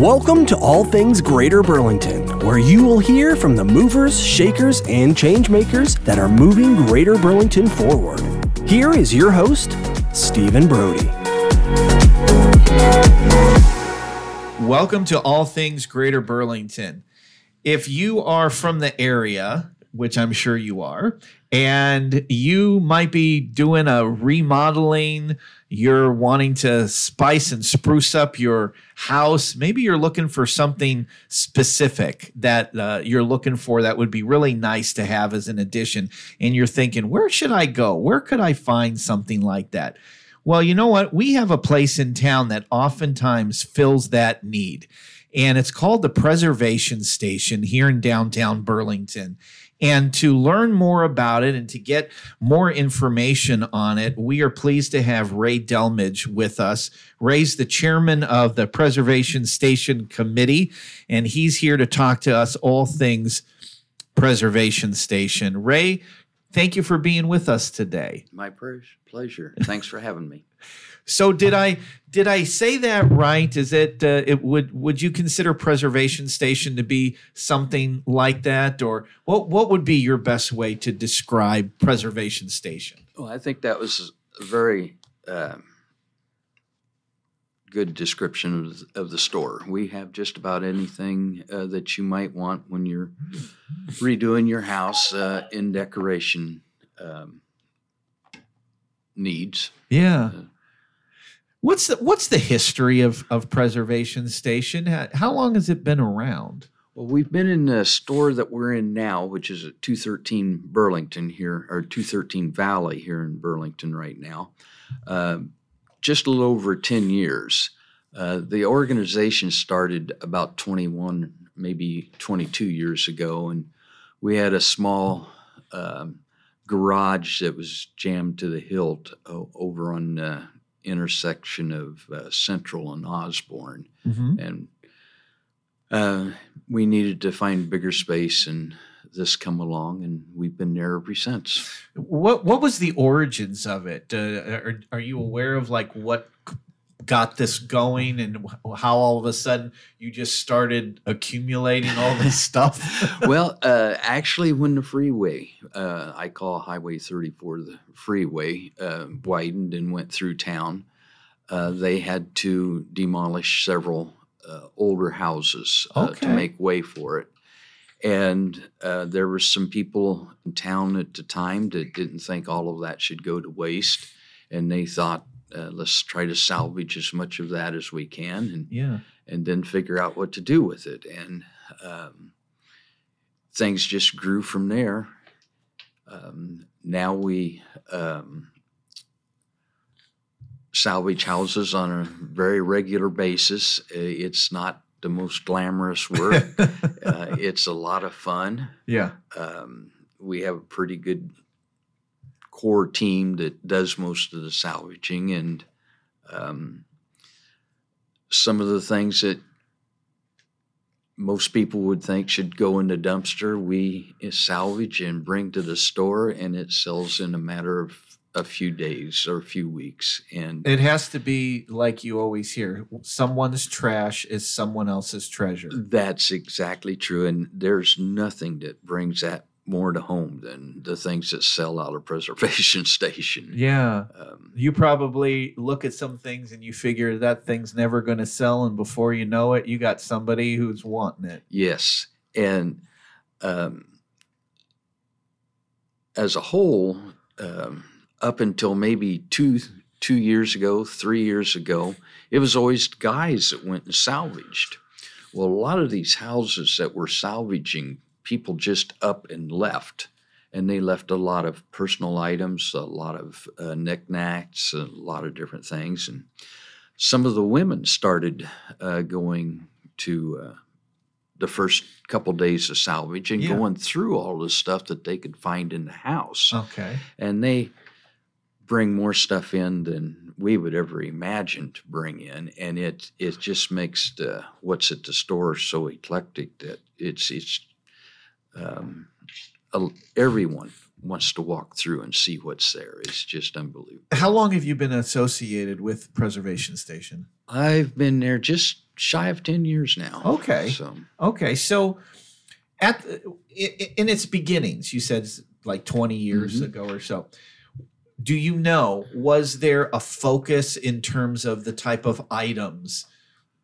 Welcome to All Things Greater Burlington, where you will hear from the movers, shakers, and changemakers that are moving Greater Burlington forward. Here is your host, Stephen Brody. Welcome to All Things Greater Burlington. If you are from the area, which I'm sure you are, and you might be doing a remodeling, you're wanting to spice and spruce up your house, maybe you're looking for something specific that uh, you're looking for that would be really nice to have as an addition, and you're thinking, where should I go? Where could I find something like that? Well, you know what? We have a place in town that oftentimes fills that need. And it's called the Preservation Station here in downtown Burlington. And to learn more about it and to get more information on it, we are pleased to have Ray Delmege with us. Ray's the chairman of the Preservation Station Committee, and he's here to talk to us all things Preservation Station. Ray, thank you for being with us today. My pleasure. Thanks for having me. So did I did I say that right? Is it uh, it would would you consider preservation station to be something like that, or what what would be your best way to describe preservation station? Well, I think that was a very uh, good description of, of, the store. We have just about anything uh, that you might want when you're redoing your house uh, in decoration um, needs. Yeah. What's the what's the history of of Preservation Station? How, long has it been around? Well, we've been in the store that we're in now, which is at 213 Burlington here, or 213 Valley here in Burlington right now, uh, just a little over 10 years. Uh, the organization started about 21, maybe 22 years ago, and we had a small um, garage that was jammed to the hilt over on uh, intersection of uh, Central and Osborne, mm-hmm. and uh, we needed to find bigger space, and this come along, and we've been there ever since. What What was the origins of it? Uh, are, are you aware of like what got this going and how all of a sudden you just started accumulating all this stuff? well, uh, actually, when the freeway, uh, I call Highway 34 the freeway, uh, widened and went through town, uh, they had to demolish several uh, older houses uh, okay. to make way for it. And there were some people in town at the time that didn't think all of that should go to waste. And they thought, uh, let's try to salvage as much of that as we can and yeah. and then figure out what to do with it. And um, things just grew from there. Um, now we um, salvage houses on a very regular basis. It's not the most glamorous work. Uh, it's a lot of fun. Yeah. Um, we have a pretty good core team that does most of the salvaging. And um, some of the things that most people would think should go in the dumpster we salvage and bring to the store and it sells in a matter of a few days or a few weeks. And it has to be like you always hear someone's trash is someone else's treasure. That's exactly true. And there's nothing that brings that more to home than the things that sell out of preservation station. Yeah. Um, you probably look at some things and you figure that thing's never going to sell. And before you know it, you got somebody who's wanting it. Yes. And um, as a whole, um, up until maybe two, two years ago, three years ago, it was always guys that went and salvaged. Well, a lot of these houses that were salvaging people just up and left. And they left a lot of personal items, a lot of uh, knickknacks, a lot of different things. And some of the women started uh, going to uh, the first couple days of salvage and yeah. going through all the stuff that they could find in the house. Okay. And they bring more stuff in than we would ever imagine to bring in, and it it just makes the what's at the store so eclectic that it's it's um, everyone wants to walk through and see what's there. It's just unbelievable. How long have you been associated with Preservation Station? I've been there just shy of 10 years now. Okay. So, Okay, so at the, in its beginnings, you said like 20 years Mhm. ago or so. Do you know was there a focus in terms of the type of items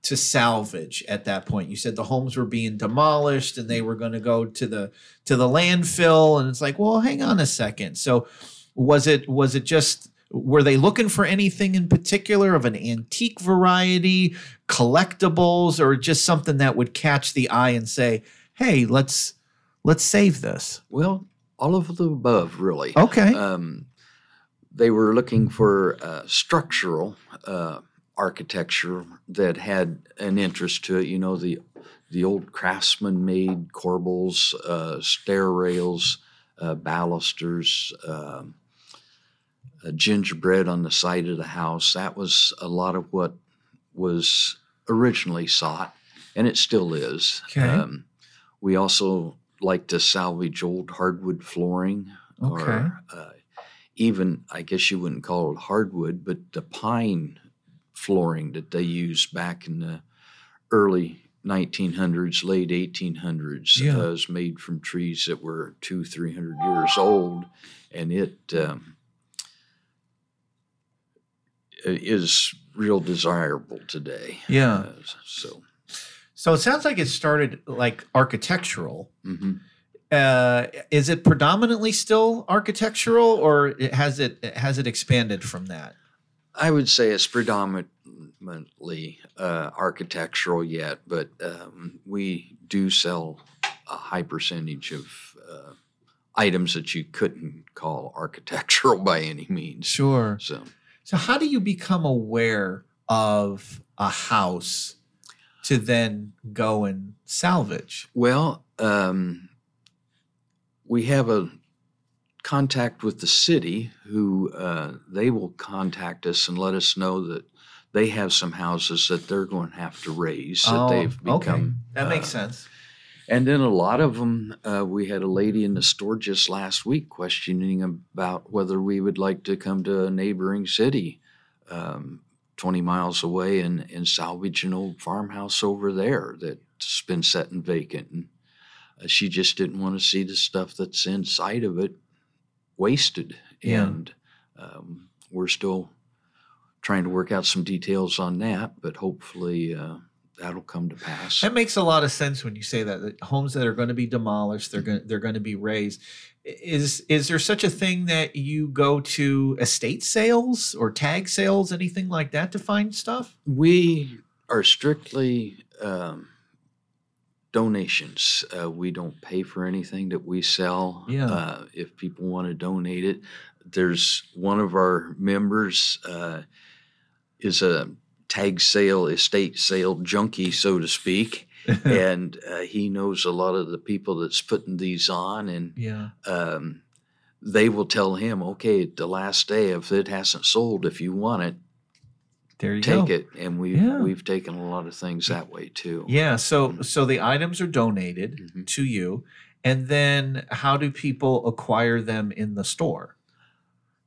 to salvage at that point? You said the homes were being demolished and they were going to go to the to the landfill and it's like, "Well, hang on a second. So was it was it just were they looking for anything in particular of an antique variety, collectibles, or just something that would catch the eye and say, "Hey, let's let's save this." well, all of the above, really. Okay. Um, they were looking for uh, structural uh, architecture that had an interest to it. You know, the the old craftsman made corbels, uh, stair rails, uh, balusters, um, uh, gingerbread on the side of the house. That was a lot of what was originally sought, and it still is. Okay. Um, we also like to salvage old hardwood flooring Okay. or uh, even I guess you wouldn't call it hardwood, but the pine flooring that they used back in the early 1900s, late 1800s, Yeah. uh, was made from trees that were two, three hundred years old, and it um, is real desirable today. Yeah. Uh, so. So it sounds like it started like architectural. mhm. Uh, is it predominantly still architectural, or has it has it expanded from that? I would say it's predominantly uh, architectural yet, but um, we do sell a high percentage of uh, items that you couldn't call architectural by any means. Sure. So, So how do you become aware of a house to then go and salvage? well, um, we have a contact with the city who uh, they will contact us and let us know that they have some houses that they're going to have to raze that they've Oh, okay. become That makes uh, sense. And then a lot of them, uh, we had a lady in the store just last week questioning about whether we would like to come to a neighboring city, um, 20 miles away, and, and salvage an old farmhouse over there that's been set sitting vacant. And uh, she just didn't want to see the stuff that's inside of it wasted. Yeah. And um, we're still trying to work out some details on that, but hopefully uh, that'll come to pass. That makes a lot of sense when you say that. that homes that are going to be demolished, they're going they're going to be razed. Is is there such a thing that you go to estate sales or tag sales, anything like that, to find stuff? We are strictly um, donations. Uh, we don't pay for anything that we sell. Yeah. Uh, if people want to donate it, there's one of our members uh, is a tag sale, estate sale junkie, so to speak. and uh, he knows a lot of the people that's putting these on, and yeah. um, they will tell him, okay, the last day, if it hasn't sold, if you want it, There you take go. it and we've Yeah. we've taken a lot of things that way too Yeah. So so the items are donated Mhm. to you, and then how do people acquire them in the store?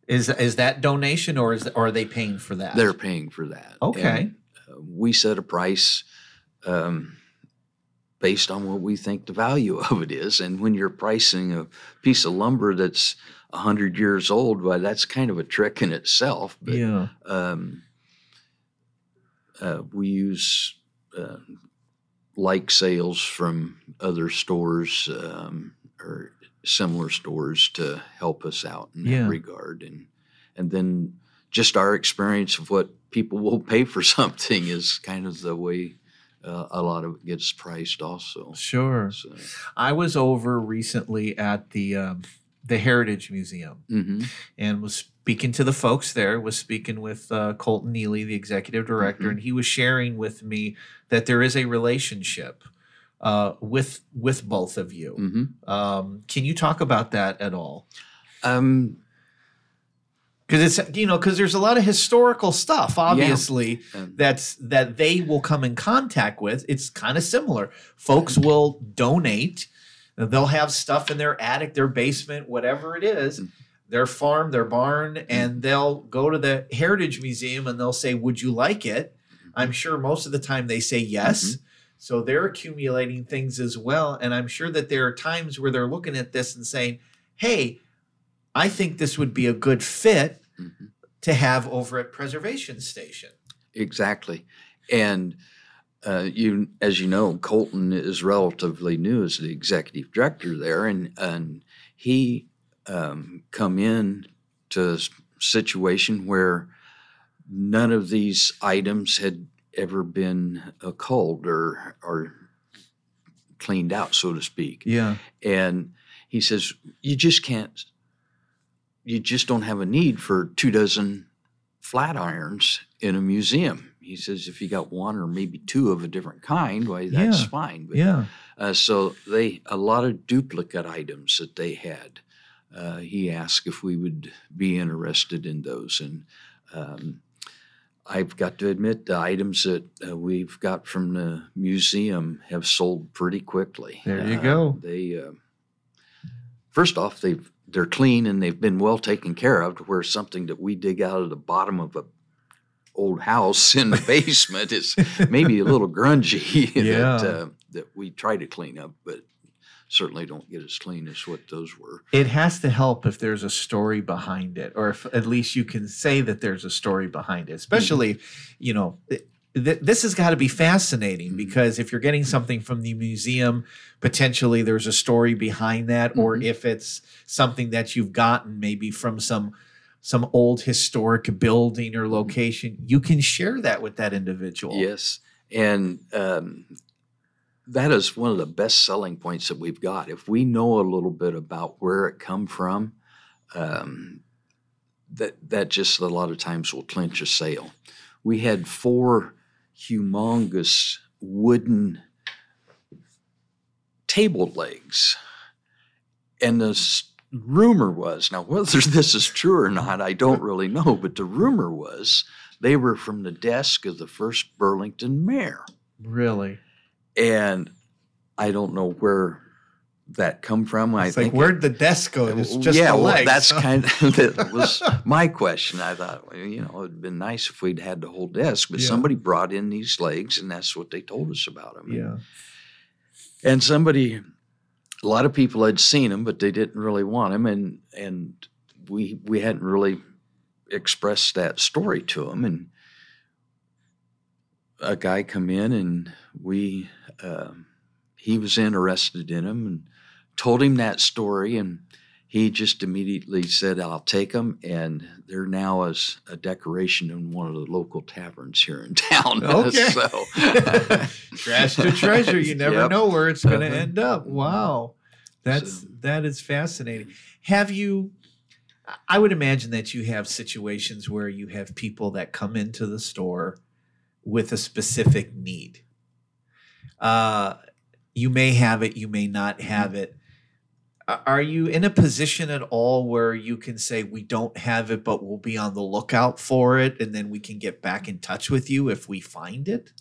Is is that donation or is or are they paying for that? they're paying for that Okay. And, uh, we set a price um, based on what we think the value of it is and when you're pricing a piece of lumber that's 100 years old well that's kind of a trick in itself but yeah. um, uh, we use uh, like sales from other stores um, or similar stores to help us out in Yeah. that regard, and and then just our experience of what people will pay for something is kind of the way uh, a lot of it gets priced, also. Sure. So, I was over recently at the um, the Heritage Museum mhm. and was speaking to the folks there. Was speaking with uh, Colton Neely, the executive director, Mhm. and he was sharing with me that there is a relationship uh, with with both of you. Mhm. Um, can you talk about that at all? Um, Because it's you know because there's a lot of historical stuff, obviously. um, that's that they will come in contact with it's kind of similar folks will donate they'll have stuff in their attic their basement whatever it is their farm their barn and they'll go to the heritage museum and they'll say would you like it I'm sure most of the time they say yes. Mm-hmm. So they're accumulating things as well. And I'm sure that there are times where they're looking at this and saying, hey, I think this would be a good fit Mhm. to have over at Preservation Station. Exactly. And uh, you, as you know, Colton is relatively new as the executive director there, and and he um, come in to a situation where none of these items had ever been uh, culled or or cleaned out, so to speak. Yeah. And he says, you just can't, you just don't have a need for two dozen flat irons in a museum. He says, if you got one or maybe two of a different kind, why that's Yeah. fine. But, Yeah. uh, so they, a lot of duplicate items that they had. Uh, he asked if we would be interested in those. And um, I've got to admit, the items that uh, we've got from the museum have sold pretty quickly. There you Uh, go. They, uh, first off, they've they're clean and they've been well taken care of. To where something that we dig out of the bottom of a old house in the basement is maybe a little grungy Yeah. that uh, that we try to clean up, but certainly don't get as clean as what those were. It has to help if there's a story behind it, or if at least you can say that there's a story behind it. Especially, you know, th- th- this has got to be fascinating Mhm. because if you're getting something from the museum, potentially there's a story behind that, or Mhm. if it's something that you've gotten maybe from some some old historic building or location, you can share that with that individual. Yes, and um, that is one of the best selling points that we've got. If we know a little bit about where it come from, um, that that just a lot of times will clinch a sale. We had four humongous wooden table legs, and the rumor was now whether this is true or not, I don't really know, but the rumor was they were from the desk of the first Burlington mayor. Really. And I don't know where that come from. I like think where'd the desk go? It's just yeah, the well, that's huh? kind of that was my question. I thought, well, you know, it'd been nice if we'd had the whole desk, but Yeah. somebody brought in these legs, and that's what they told us about them. yeah. and somebody, a lot of people had seen them, but they didn't really want them, and and we we hadn't really expressed that story to them, and a guy come in and we um, he was interested in him and told him that story and he just immediately said i'll take them and they're now as a decoration in one of the local taverns here in town Okay. so trash to treasure. You never Yep. know where it's going to Uh-huh. end up. Wow, that's So- that is fascinating. Have you? I would imagine that you have situations where you have people that come into the store with a specific need. Uh, you may have it, you may not have it. Are you in a position at all where you can say we don't have it, but we'll be on the lookout for it, and then we can get back in touch with you if we find it?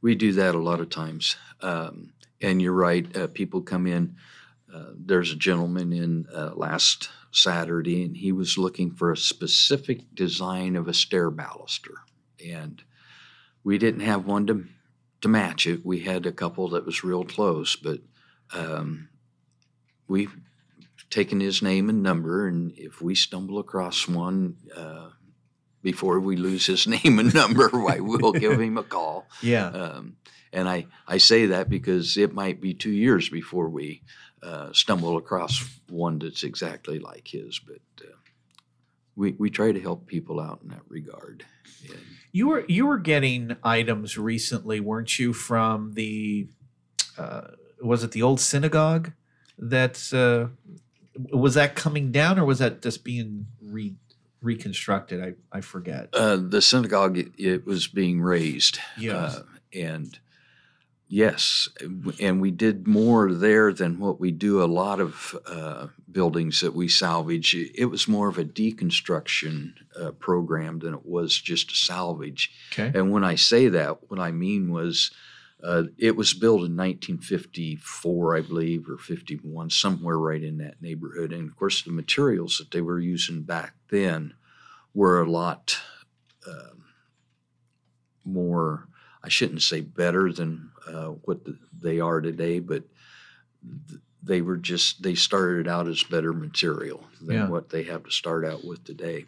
We do that a lot of times. Um, and you're right. Uh, people come in. Uh, there's a gentleman in uh, last Saturday, and he was looking for a specific design of a stair baluster. And we didn't have one to, to match it. We had a couple that was real close, but um, we've taken his name and number. And if we stumble across one, uh, before we lose his name and number, why we'll give him a call. Yeah. Um, and I, I say that because it might be two years before we uh, stumble across one that's exactly like his. But uh, we, we try to help people out in that regard. You were you were getting items recently, weren't you? From the uh, was it the old synagogue? that uh, was that coming down, or was that just being re, reconstructed? I I forget. uh, the synagogue, it, it was being razed. Yes. Uh, and yes, and we did more there than what we do a lot of uh, buildings that we salvage. It was more of a deconstruction uh, program than it was just a salvage. okay. And when I say that, what I mean was uh, it was built in 1954, I believe, or 51, somewhere right in that neighborhood. And of course, the materials that they were using back then were a lot um, more. I shouldn't say better than uh, what the, they are today, but th- they were just they started out as better material than Yeah. what they have to start out with today.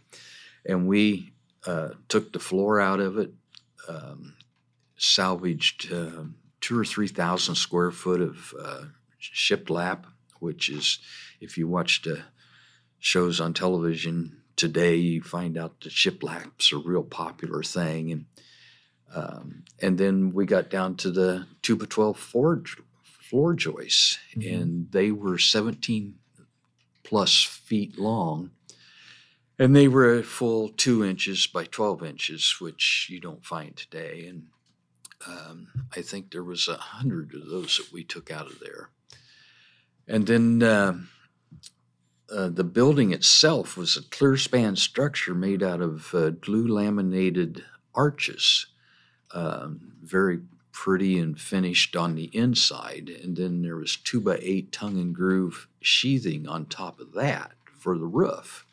And we uh, took the floor out of it, um, salvaged uh, two or three thousand square foot of uh, shiplap, which is if you watch the shows on television today, you find out that shiplap's a real popular thing, and um, and then we got down to the two by twelve floor floor joists, Mhm. and they were seventeen plus feet long. And they were a full two inches by 12 inches, which you don't find today. And um, I think there was a hundred of those that we took out of there. And then um uh, the building itself was a clear span structure made out of uh, glue laminated arches, um, very pretty and finished on the inside. And then there was two by eight tongue and groove sheathing on top of that for the roof.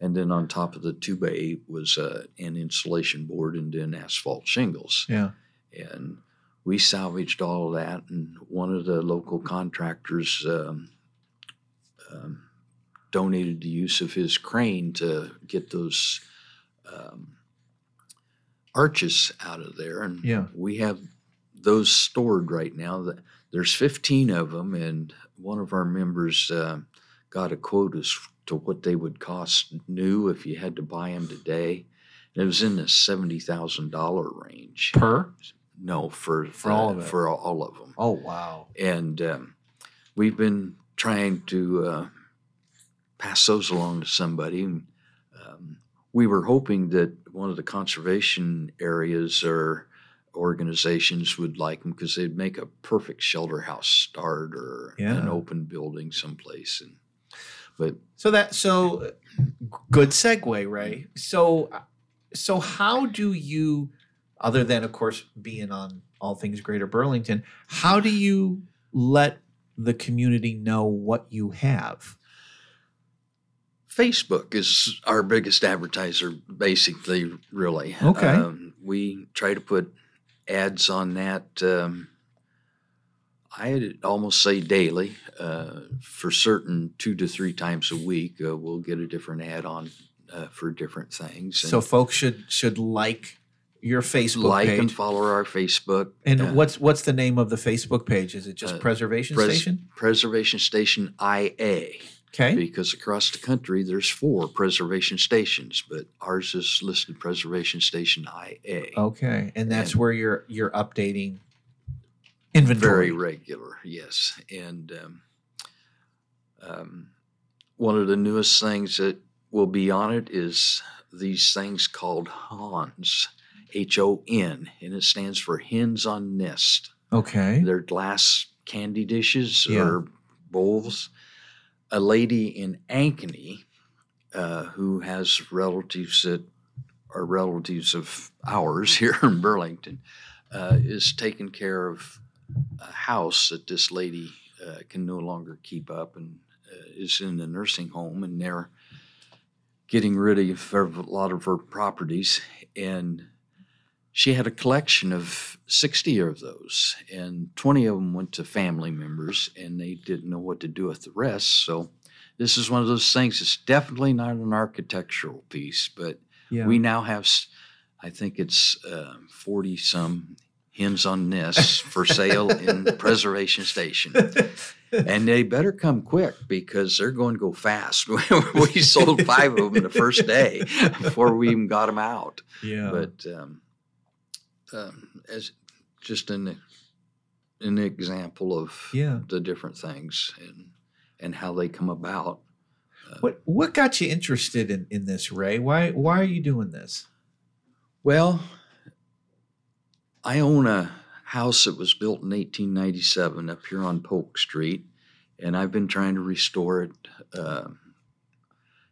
And then on top of the two by eight was uh, an insulation board and then asphalt shingles Yeah. and we salvaged all of that. And one of the local contractors um, um, donated the use of his crane to get those um, arches out of there. And Yeah. we have those stored right now. There's 15 of them, and one of our members uh, got a quote as to what they would cost new if you had to buy them today. And it was in the seventy thousand dollar range. Per? No, for For all of it. For all of them. Oh wow. And um, we've been trying to uh, pass those along to somebody. And, um, we were hoping that one of the conservation areas or organizations would like them because they'd make a perfect shelter house start or an open building someplace. And but So that so good segue, Ray. So so how do you other than of course being on all things greater Burlington, how do you let the community know what you have? Facebook is our biggest advertiser, basically, really. Okay. Um, we try to put ads on that, um, I'd almost say daily. Uh, for certain, two to three times a week, uh, we'll get a different ad on uh, for different things. So folks should should like your Facebook like page. and follow our Facebook. And uh, what's what's the name of the Facebook page? Is it just Uh, Preservation Pres- Station? Preservation Station IA. Okay. because across the country there's four preservation stations, but ours is listed Preservation Station IA. Okay. And that's And- where you're you're updating inventory. Very regular, yes. And um, um, one of the newest things that will be on it is these things called HONS, H O N, and it stands for Hens on Nest. Okay. They're glass candy dishes Yeah. or bowls. A lady in Ankeny uh, who has relatives that are relatives of ours here in Burlington uh, is taking care of a house that this lady uh, can no longer keep up and uh, is in a nursing home and they're getting rid of a lot of her properties. And she had a collection of 60 of those and 20 of them went to family members and they didn't know what to do with the rest so this is one of those things it's definitely not an architectural piece but Yeah. we now have I think it's 40 some hens on nests for sale in preservation station and they better come quick because they're going to go fast we sold five of them the first day before we even got them out yeah. but um, um, as just an an example of yeah. the different things and and how they come about. Uh, What what got you interested in, in this, Ray? Why why are you doing this? Well, I own a house that was built in 1897 up here on Polk Street, and I've been trying to restore it um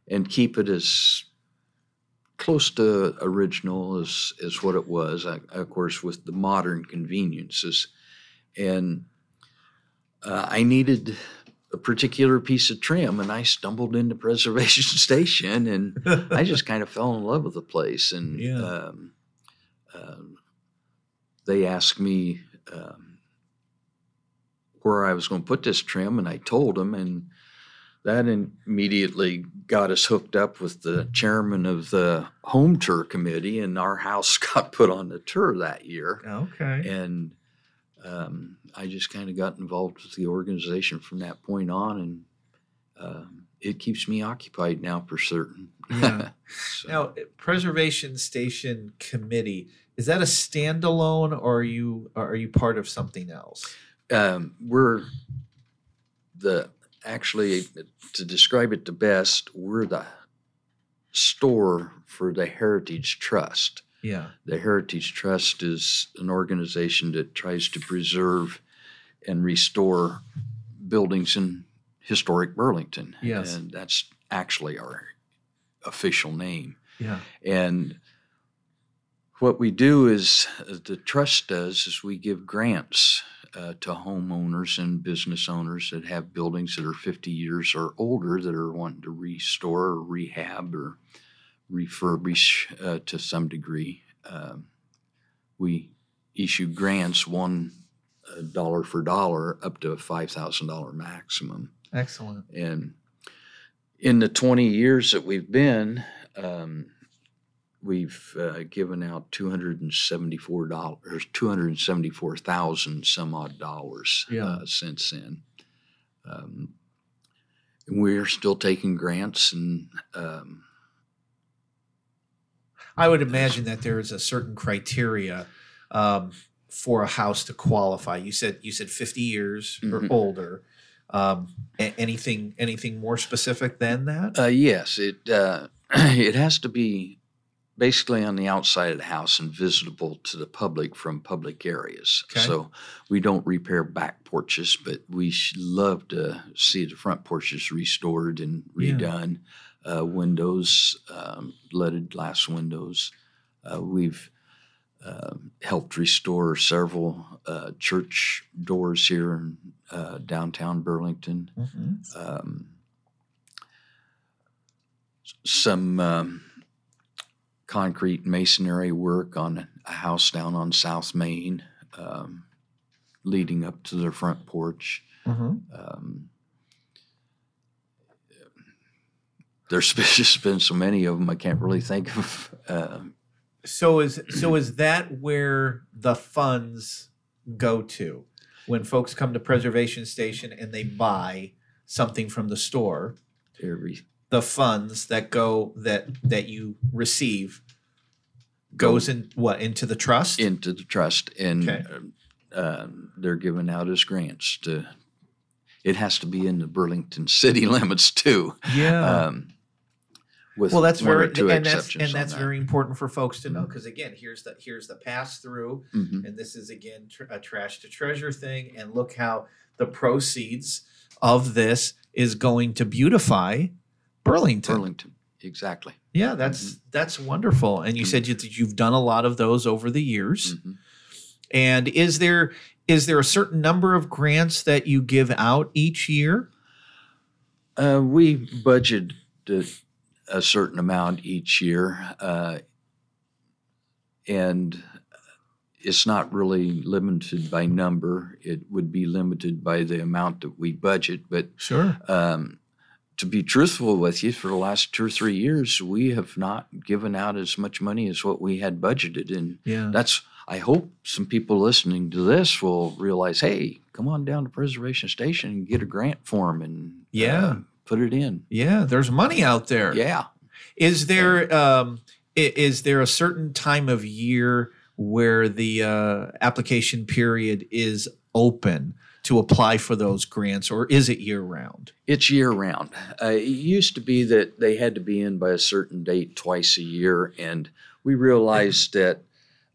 and keep it as close to original as, as what it was. I, of course, with the modern conveniences, and uh, I needed a particular piece of trim, and I stumbled into Preservation Station and. I just kind of fell in love with the place, and Yeah. um, um, they asked me um, where I was going to put this trim, and I told them, and that immediately got us hooked up with the chairman of the home tour committee, and our house got put on the tour that year. Okay. And um, I just kind of got involved with the organization from that point on, and um, it keeps me occupied now for certain. Yeah. So- Now, Preservation Station Committee is that a standalone, or are you are you part of something else? um, we're the actually to describe it the best we're the store for the heritage trust Yeah. the heritage trust is an organization that tries to preserve and restore buildings in historic burlington Yes. and that's actually our official name Yeah. and what we do is, uh, the trust does, is we give grants uh, to homeowners and business owners that have buildings that are 50 years or older that are wanting to restore or rehab or refurbish uh, to some degree. Um, we issue grants, one uh, for dollar, up to a $5,000 maximum. Excellent. And in the 20 years that we've been, um, we've uh, given out $274, or 274,000 some odd dollars Yeah. uh, since then. Um, we're still taking grants and um, I would imagine that there is a certain criteria um, for a house to qualify. You said you said fifty years or Mhm. older. Um, a- anything anything more specific than that? Uh, yes, it uh, it has to be basically on the outside of the house and visible to the public from public areas. Okay. So we don't repair back porches, but we love to see the front porches restored and Yeah. redone. Uh, windows, um, leaded glass windows. Uh, we've um helped restore several uh, church doors here in uh, downtown Burlington Mhm. um, some um, concrete masonry work on a house down on South Main, um, leading up to their front porch. Mhm. Um, there's just been so many of them, I can't really think of. Uh, So is so is that where the funds go to when folks come to Preservation Station and they buy something from the store? every The funds that go that that you receive goes in what into the trust? into the trust, and Okay. um, um, they're given out as grants to. It has to be in the Burlington city limits too. yeah. um, with well, that's one or very two and that's exceptions and on that's that. very important for folks to know because again, here's the here's the pass through, Mhm. and this is again tr- a trash to treasure thing. And look how the proceeds of this is going to beautify Burlington. Burlington, exactly. Yeah, that's that's wonderful. And you said you, you've done a lot of those over the years. Mhm. And is there is there a certain number of grants that you give out each year? Uh, we budget a, a certain amount each year, uh, and it's not really limited by number. It would be limited by the amount that we budget. But Sure. um, to be truthful with you, for the last two or three years, we have not given out as much money as what we had budgeted, and Yeah. that's I hope some people listening to this will realize, hey, come on down to Preservation Station and get a grant form and Yeah. uh, put it in. Yeah, there's money out there. Yeah. Is there um is there a certain time of year where the uh, application period is open to apply for those grants, or is it year round? It's year round. Uh, it used to be that they had to be in by a certain date twice a year, and we realized that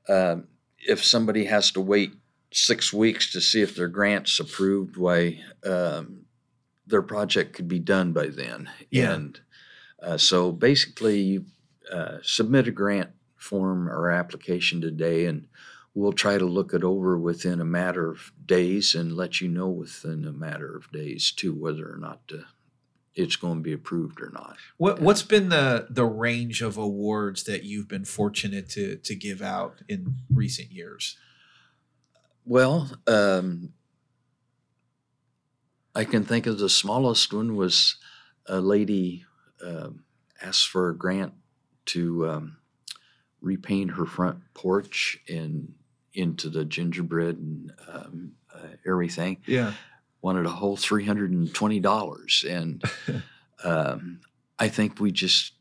um, if somebody has to wait six weeks to see if their grant's approved, why um, their project could be done by then. Yeah. And uh, so basically, you uh, submit a grant form or application today, and we'll try to look it over within a matter of days and let you know within a matter of days too whether or not uh, it's going to be approved or not. What what's been the the range of awards that you've been fortunate to to give out in recent years? Well, um, I can think of the smallest one was a lady um, asked for a grant to um, repaint her front porch and into the gingerbread and um, uh, everything. Yeah. Wanted a whole three hundred and twenty dollars, and um, I think we just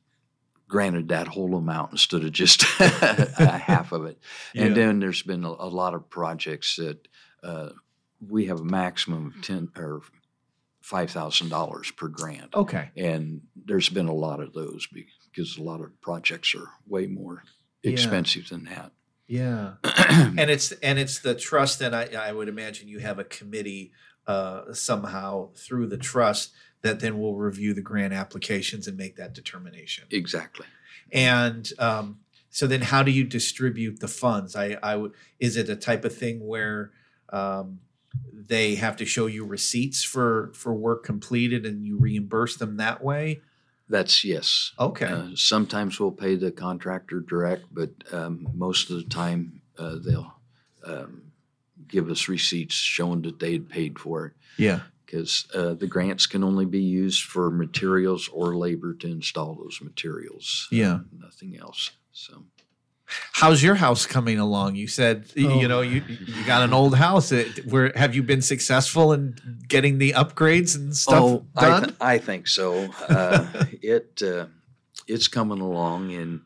granted that whole amount instead of just a half of it. And Yeah. then there's been a, a lot of projects that uh, we have a maximum of ten or five thousand dollars per grant, Okay. and there's been a lot of those because a lot of projects are way more Yeah. expensive than that. Yeah. and it's and it's the trust and I, I would imagine you have a committee uh, somehow through the trust that then will review the grant applications and make that determination exactly. and um, so then how do you distribute the funds i i would is it a type of thing where um, they have to show you receipts for for work completed and you reimburse them that way That's yes. okay Uh, sometimes we'll pay the contractor direct, but um, most of the time uh, they'll um, give us receipts showing that they had paid for it. yeah Because uh, the grants can only be used for materials or labor to install those materials. Yeah. nothing else. So how's your house coming along you said Oh. you know you you got an old house It- where have you been successful in getting the upgrades and stuff oh, I, th- I think so. Uh, it uh, it's coming along, and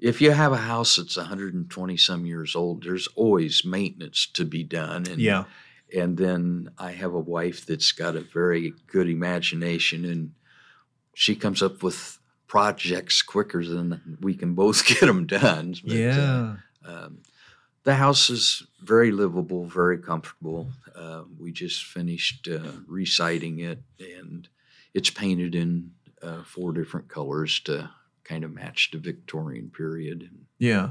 if you have a house that's 120 some years old, there's always maintenance to be done. And yeah and then I have a wife that's got a very good imagination, and she comes up with projects quicker than we can both get them done. But, uh, yeah um, the house is very livable, very comfortable. Uh, we just finished uh, reciting it, and it's painted in uh, four different colors to kind of match the Victorian period. Yeah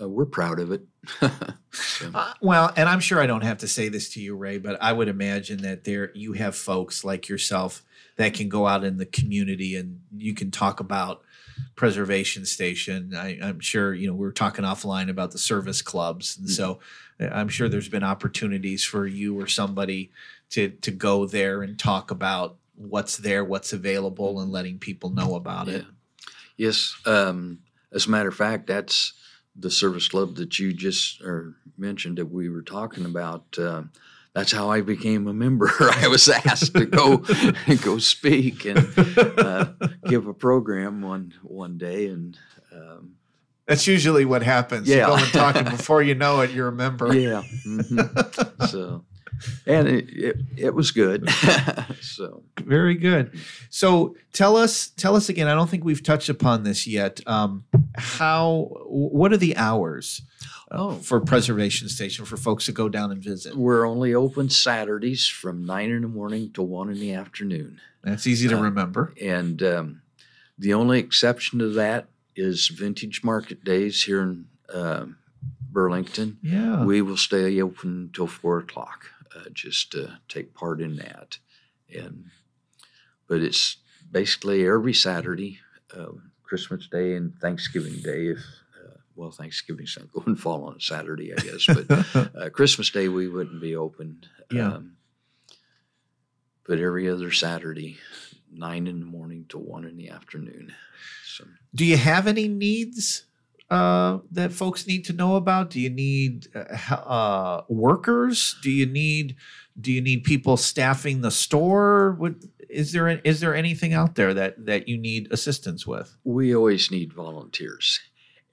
uh, we're proud of it. So, Uh, well, and I'm sure I don't have to say this to you, Ray, but I would imagine that there you have folks like yourself that can go out in the community and you can talk about preservation station. I, I'm sure you know we were talking offline about the service clubs, and so uh, I'm sure there's been opportunities for you or somebody to to go there and talk about what's there, what's available, and letting people know about it. Yes. Um, as a matter of fact, that's the service club that you just or mentioned that we were talking about. Uh, that's how I became a member. I was asked to go go speak and uh, give a program one one day, and um, That's usually what happens. Yeah. You go and talk, and before you know it, you're a member. yeah. mhm. so, and it, it it was good. so Very good. So tell us, tell us again. I don't think we've touched upon this yet. Um, how? What are the hours uh, Oh. for preservation station for folks to go down and visit? we're only open Saturdays from nine in the morning to one in the afternoon. That's easy to Uh, remember. And um, the only exception to that is vintage market days here in um Burlington. Yeah. We will stay open until four o'clock uh, just to take part in that. And but it's basically every Saturday, uh, Christmas Day and Thanksgiving Day. If uh, well, Thanksgiving's not going to fall on a Saturday, I guess, but uh, Christmas Day we wouldn't be open. Yeah. Um, but every other Saturday, nine in the morning to one in the afternoon. So Do you have any needs uh, that folks need to know about? Do you need uh, uh, workers? Do you need do you need people staffing the store? What is there? Is there anything out there that that you need assistance with? we always need volunteers.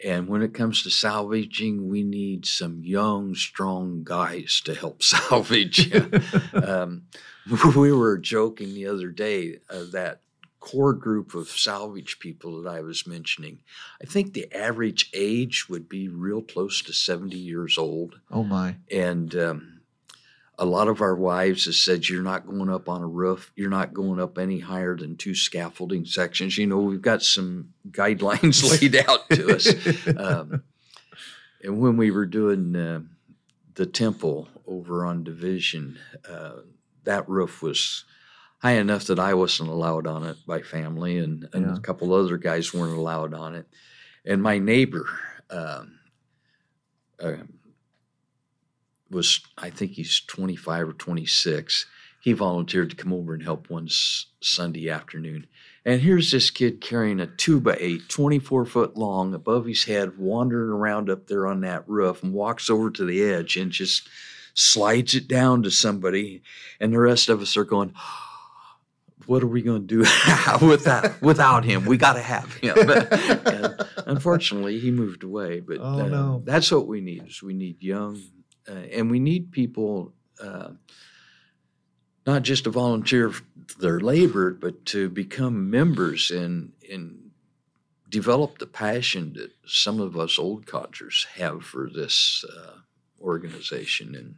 And when it comes to salvaging, we need some young, strong guys to help salvage. um, we were joking the other day uh, that core group of salvage people that I was mentioning. I think the average age would be real close to 70 years old. oh my! And um, a lot of our wives have said, You're not going up on a roof. You're not going up any higher than two scaffolding sections. You know, we've got some guidelines laid out to us. Um, and when we were doing uh, the temple over on Division, uh, that roof was high enough that I wasn't allowed on it by family, and, and Yeah. a couple other guys weren't allowed on it. And my neighbor, um, uh, was, I think he's 25 or 26. He volunteered to come over and help one s- Sunday afternoon. And here's this kid carrying a two by eight, 24 foot long, above his head, wandering around up there on that roof and walks over to the edge and just slides it down to somebody. And the rest of us are going, what are we going to do without without him? We got to have him. and unfortunately, he moved away. But Oh, uh, no. that's what we need. Is we need young, uh, and we need people uh, not just to volunteer their labor, but to become members and and develop the passion that some of us old codgers have for this uh, organization, and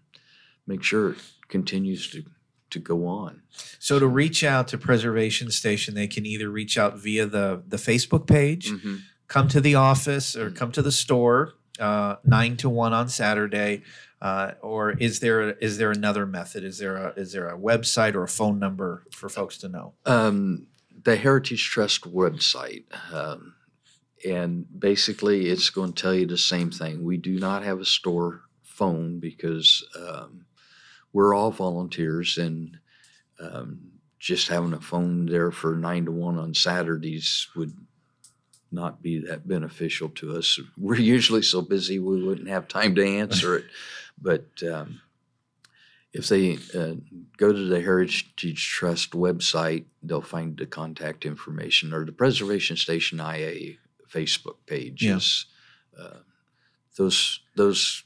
make sure it continues to to go on. So to reach out to Preservation Station, they can either reach out via the the Facebook page, Mhm. come to the office, or come to the store uh, nine to one on Saturday. Uh, or is there is there another method? Is there a is there a website or a phone number for folks to know? Um, the Heritage Trust website, um, and basically it's going to tell you the same thing. We do not have a store phone because um, we're all volunteers, and um, just having a phone there for nine to one on Saturdays would not be that beneficial to us. We're usually so busy we wouldn't have time to answer it, but. Um, if they uh, go to the Heritage Trust website, they'll find the contact information or the Preservation Station IA Facebook page. Yeah. Uh, those those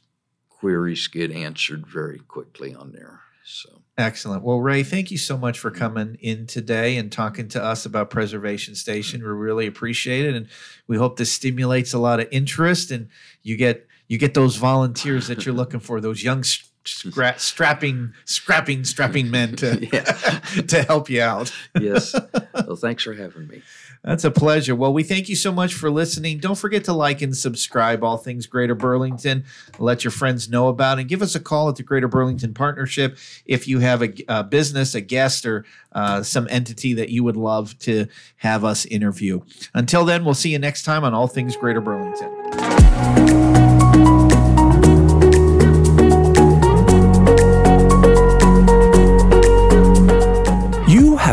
queries get answered very quickly on there. So Excellent. Well, Ray, thank you so much for mm-hmm. coming in today and talking to us about Preservation Station. We really appreciate it, and we hope this stimulates a lot of interest, and you get you get those volunteers that you're looking for, those young scra- strapping, scrapping, strapping men to to help you out. yes, well, thanks for having me. That's a pleasure. Well, we thank you so much for listening. Don't forget to like and subscribe all things Greater Burlington. Let your friends know about it. And give us a call at the Greater Burlington Partnership if you have a, a business, a guest, or uh, some entity that you would love to have us interview. Until then, we'll see you next time on All Things Greater Burlington.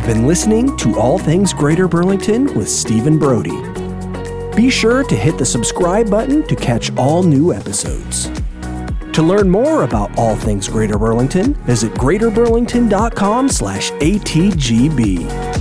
Been listening to All Things Greater Burlington with Stephen Brody. Be sure to hit the subscribe button to catch all new episodes. To learn more about all things Greater Burlington, visit greaterburlington.com slash ATGB.